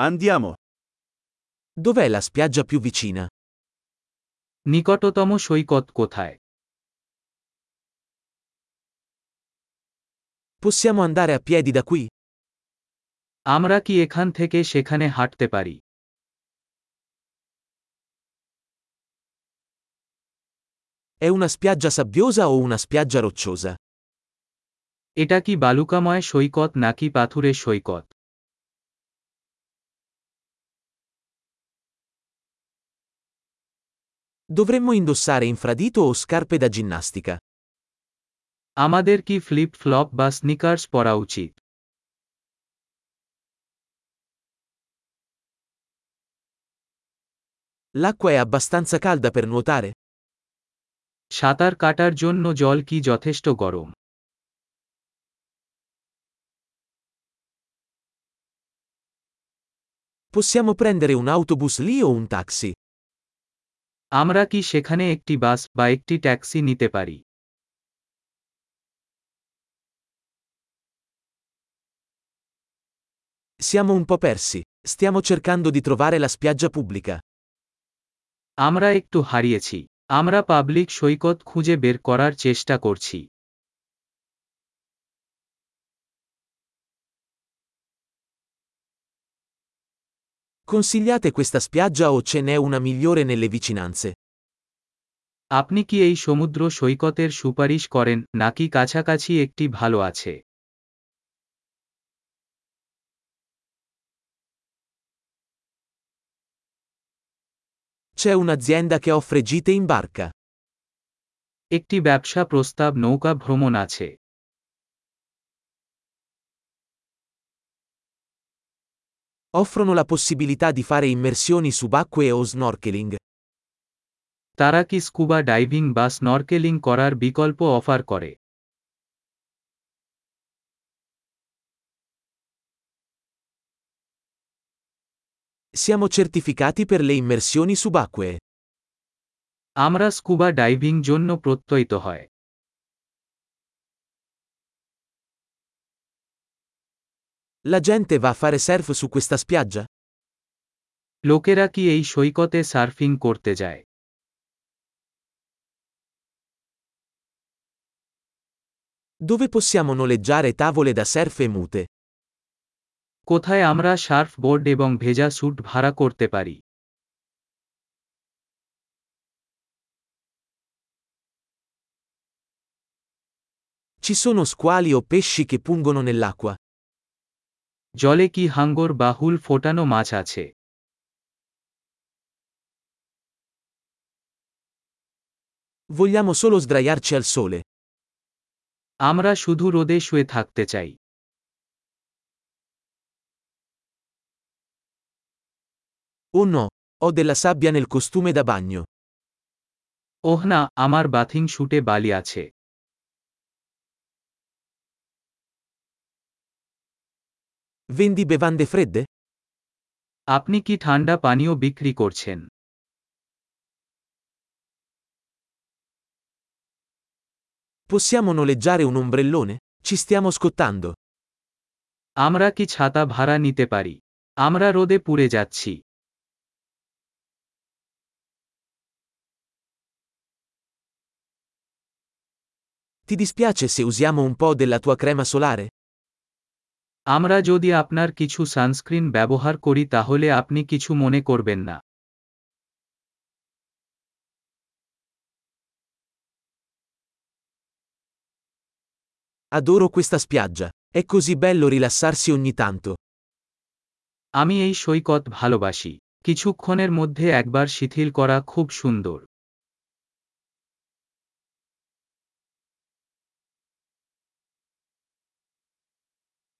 Andiamo. Dov'è la spiaggia più vicina? নিকটতম সৈকত কোথায় Possiamo andare a piedi da qui? আমরা কি এখান থেকে সেখানে হাঁটতে পারি È una spiaggia sabbiosa o una spiaggia rocciosa? এটা কি বালুকাময় সৈকত নাকি পাথুরে সৈকত Dovremmo indossare infradito o scarpe da ginnastica? আমাদের কি ফ্লিপ ফ্লপ বা স্নিকার্স পরা উচিত L'acqua è abbastanza calda per nuotare? সাঁতার কাটার জন্য জল কি যথেষ্ট গরম Possiamo prendere un autobus lì o un taxi? আমরা কি সেখানে একটি বাস বা একটি ট্যাক্সি নিতে পারি Siamo un po' persi. Stiamo cercando di trovare la spiaggia pubblica. আমরা একটু হারিয়েছি আমরা পাবলিক সৈকত খুঁজে বের করার চেষ্টা করছি Consigliate questa spiaggia o ce n'è una migliore nelle vicinanze? আপনি কি এই সমুদ্র সৈকতের সুপারিশ করেন নাকি কাছাকাছি একটি ভালো আছে C'è un'azienda che offre gite in barca. একটি ব্যবসা প্রস্তাব নৌকা ভ্রমণ আছে Offrono la possibilità di fare immersioni subacquee o snorkeling. তারা কি স্কুবা ডাইভিং বা স্নরকেলিং করার বিকল্প অফার করে Siamo certificati per le immersioni subacquee. আমরা স্কুবা ডাইভিং জন্য প্রত্যয়িত হয় La gente va a fare surf su questa spiaggia? লোকেরা কি এই সৈকতে সার্ফিং করতে যায় Dove possiamo noleggiare tavole da surf e mute? কোথায় আমরা সার্ফ বোর্ড এবং ভেজা স্যুট ভাড়া করতে পারি Ci sono squali o pesci che pungono nell'acqua? জলে কি হাঙ্গর বা হুল ফোটানো মাছ আছে Vogliamo solo sdraiarci al sole. আমরা শুধু রোদে শুয়ে থাকতে চাই Oh no, ho della sabbia nel costume da bagno. ওহ না আমার বাথিং শুটে বালি আছে Vendi bevande fredde? আপনি কি ঠান্ডা পানীয় বিক্রি করছেন Possiamo noleggiare un ombrellone? Ci stiamo scottando. আমরা কি ছাতা ভাড়া নিতে পারি আমরা রোদে পুড়ে যাচ্ছি Ti dispiace se usiamo un po' della tua crema solare? আমরা যদি আপনার কিছু সানস্ক্রিন ব্যবহার করি তাহলে আপনি কিছু মনে করবেন না Adoro questa spiaggia. È così bello rilassarsi ogni tanto. আমি এই সৈকত ভালোবাসি কিছুক্ষণের মধ্যে একবার শিথিল করা খুব সুন্দর